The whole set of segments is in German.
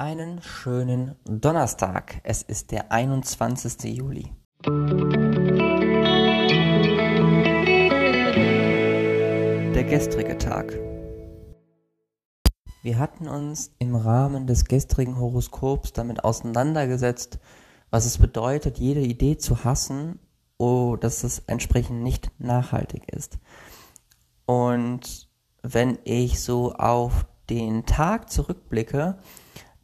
Einen schönen Donnerstag. Es ist der 21. Juli. Der gestrige Tag. Wir hatten uns im Rahmen des gestrigen Horoskops damit auseinandergesetzt, was es bedeutet, jede Idee zu hassen, oh, dass es entsprechend nicht nachhaltig ist. Und wenn ich so auf den Tag zurückblicke,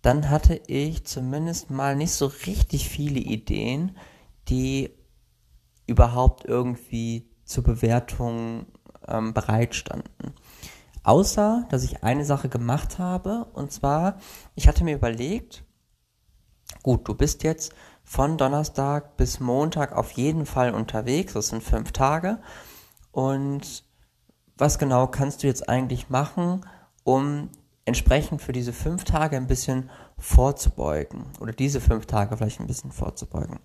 dann hatte ich zumindest mal nicht so richtig viele Ideen, die überhaupt irgendwie zur Bewertung ähm, bereitstanden. Außer, dass ich eine Sache gemacht habe, und zwar, ich hatte mir überlegt, gut, du bist jetzt von Donnerstag bis Montag auf jeden Fall unterwegs, das sind fünf Tage, und was genau kannst du jetzt eigentlich machen, um entsprechend für diese fünf Tage ein bisschen vorzubeugen oder diese fünf Tage vielleicht ein bisschen vorzubeugen.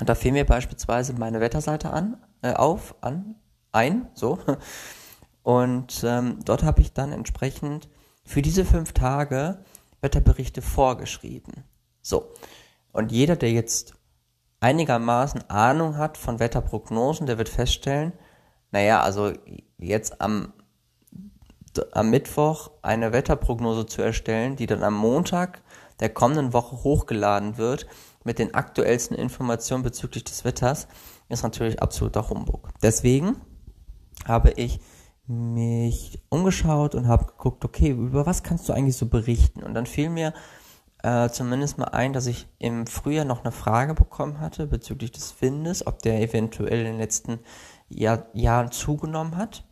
Und da fiel mir beispielsweise meine Wetterseite an, äh, auf, an, ein, so. Und ähm, dort habe ich dann entsprechend für diese fünf Tage Wetterberichte vorgeschrieben. So. Und jeder, der jetzt einigermaßen Ahnung hat von Wetterprognosen, der wird feststellen, naja, also jetzt am am Mittwoch eine Wetterprognose zu erstellen, die dann am Montag der kommenden Woche hochgeladen wird mit den aktuellsten Informationen bezüglich des Wetters, ist natürlich absoluter Humbug. Deswegen habe ich mich umgeschaut und habe geguckt, okay, über was kannst du eigentlich so berichten? Und dann fiel mir äh, zumindest mal ein, dass ich im Frühjahr noch eine Frage bekommen hatte bezüglich des Windes, ob der eventuell in den letzten Jahr, Jahren zugenommen hat.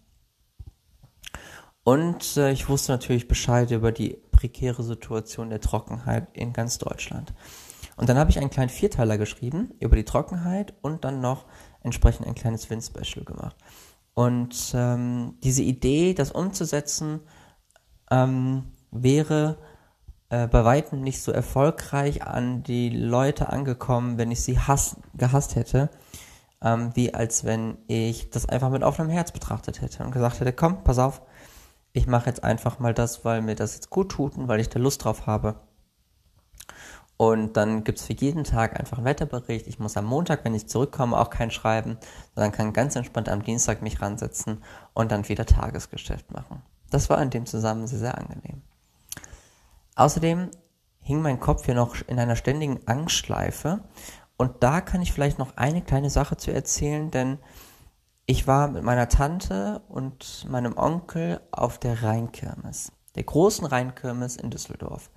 Und äh, ich wusste natürlich Bescheid über die prekäre Situation der Trockenheit in ganz Deutschland. Und dann habe ich einen kleinen Vierteiler geschrieben über die Trockenheit und dann noch entsprechend ein kleines Wind-Special gemacht. Und ähm, diese Idee, das umzusetzen, ähm, wäre äh, bei weitem nicht so erfolgreich an die Leute angekommen, wenn ich sie hass, gehasst hätte, ähm, wie als wenn ich das einfach mit offenem Herz betrachtet hätte und gesagt hätte, komm, pass auf, ich mache jetzt einfach mal das, weil mir das jetzt gut tut und weil ich da Lust drauf habe. Und dann gibt's für jeden Tag einfach einen Wetterbericht. Ich muss am Montag, wenn ich zurückkomme, auch kein schreiben, sondern kann ganz entspannt am Dienstag mich ransetzen und dann wieder Tagesgeschäft machen. Das war in dem Zusammenhang sehr, sehr angenehm. Außerdem hing mein Kopf hier noch in einer ständigen Angstschleife. Und da kann ich vielleicht noch eine kleine Sache zu erzählen, denn ich war mit meiner Tante und meinem Onkel auf der Rheinkirmes, der großen Rheinkirmes in Düsseldorf.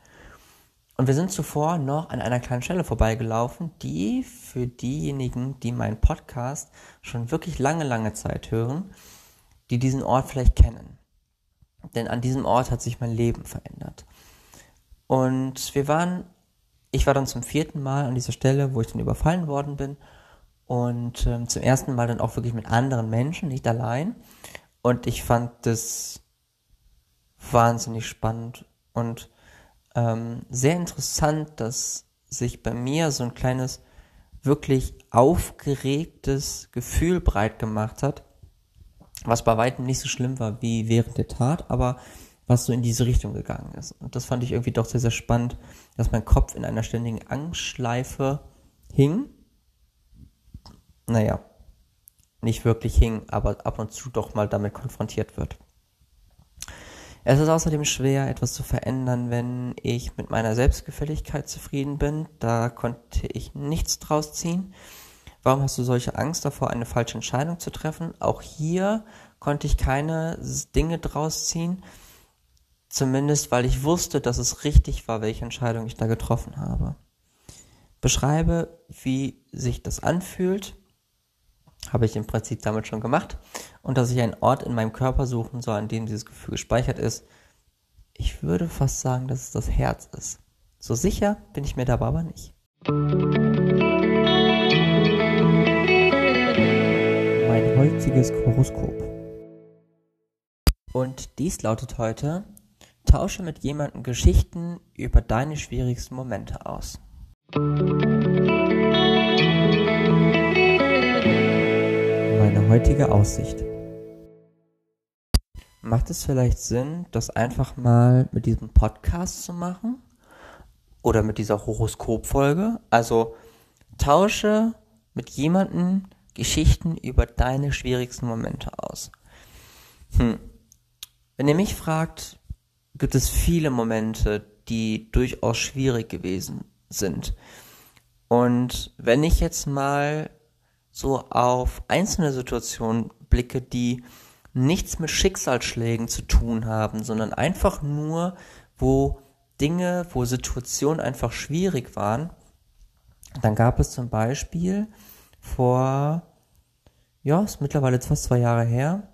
Und wir sind zuvor noch an einer kleinen Stelle vorbeigelaufen, die für diejenigen, die meinen Podcast schon wirklich lange, lange Zeit hören, die diesen Ort vielleicht kennen. Denn an diesem Ort hat sich mein Leben verändert. Und wir waren, ich war dann zum vierten Mal an dieser Stelle, wo ich dann überfallen worden bin und ähm, zum ersten Mal dann auch wirklich mit anderen Menschen, nicht allein. Und ich fand das wahnsinnig spannend und ähm, sehr interessant, dass sich bei mir so ein kleines, wirklich aufgeregtes Gefühl breit gemacht hat, was bei weitem nicht so schlimm war wie während der Tat, aber was so in diese Richtung gegangen ist. Und das fand ich irgendwie doch sehr, sehr spannend, dass mein Kopf in einer ständigen Angstschleife hing naja, nicht wirklich hing, aber ab und zu doch mal damit konfrontiert wird. Es ist außerdem schwer, etwas zu verändern, wenn ich mit meiner Selbstgefälligkeit zufrieden bin. Da konnte ich nichts draus ziehen. Warum hast du solche Angst davor, eine falsche Entscheidung zu treffen? Auch hier konnte ich keine Dinge draus ziehen. Zumindest, weil ich wusste, dass es richtig war, welche Entscheidung ich da getroffen habe. Beschreibe, wie sich das anfühlt habe ich im Prinzip damit schon gemacht. Und dass ich einen Ort in meinem Körper suchen soll, an dem dieses Gefühl gespeichert ist. Ich würde fast sagen, dass es das Herz ist. So sicher bin ich mir dabei aber nicht. Mein heutiges Horoskop. Und dies lautet heute, tausche mit jemandem Geschichten über deine schwierigsten Momente aus. Heutige Aussicht. Macht es vielleicht Sinn, das einfach mal mit diesem Podcast zu machen? oder mit dieser Horoskopfolge. Also tausche mit jemandem Geschichten über deine schwierigsten Momente aus. Hm. Wenn ihr mich fragt, gibt es viele Momente, die durchaus schwierig gewesen sind. Und wenn ich jetzt mal so auf einzelne Situationen blicke, die nichts mit Schicksalsschlägen zu tun haben, sondern einfach nur, wo Dinge, wo Situationen einfach schwierig waren, dann gab es zum Beispiel vor, ja, ist mittlerweile fast zwei Jahre her,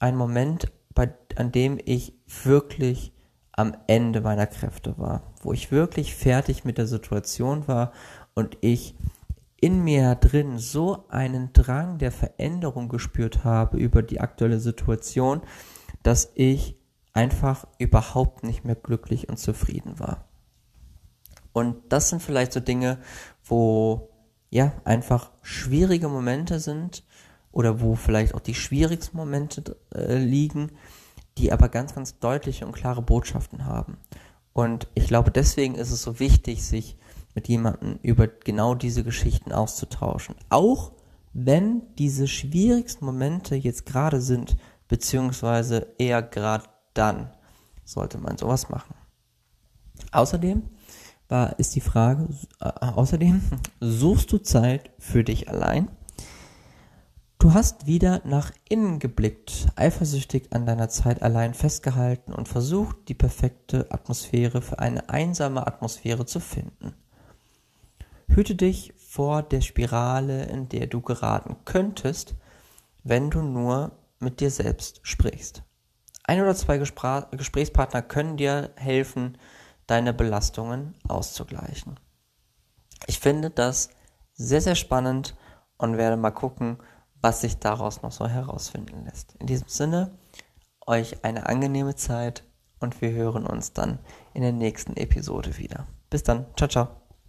einen Moment, bei, an dem ich wirklich am Ende meiner Kräfte war, wo ich wirklich fertig mit der Situation war und ich in mir drin so einen Drang der Veränderung gespürt habe über die aktuelle Situation, dass ich einfach überhaupt nicht mehr glücklich und zufrieden war. Und das sind vielleicht so Dinge, wo ja einfach schwierige Momente sind oder wo vielleicht auch die schwierigsten Momente äh, liegen, die aber ganz, ganz deutliche und klare Botschaften haben. Und ich glaube, deswegen ist es so wichtig, sich mit jemandem über genau diese Geschichten auszutauschen. Auch wenn diese schwierigsten Momente jetzt gerade sind, beziehungsweise eher gerade dann sollte man sowas machen. Außerdem war, ist die Frage, äh, außerdem suchst du Zeit für dich allein? Du hast wieder nach innen geblickt, eifersüchtig an deiner Zeit allein festgehalten und versucht, die perfekte Atmosphäre für eine einsame Atmosphäre zu finden. Hüte dich vor der Spirale, in der du geraten könntest, wenn du nur mit dir selbst sprichst. Ein oder zwei Gespr Gesprächspartner können dir helfen, deine Belastungen auszugleichen. Ich finde das sehr, sehr spannend und werde mal gucken, was sich daraus noch so herausfinden lässt. In diesem Sinne, euch eine angenehme Zeit und wir hören uns dann in der nächsten Episode wieder. Bis dann, ciao, ciao.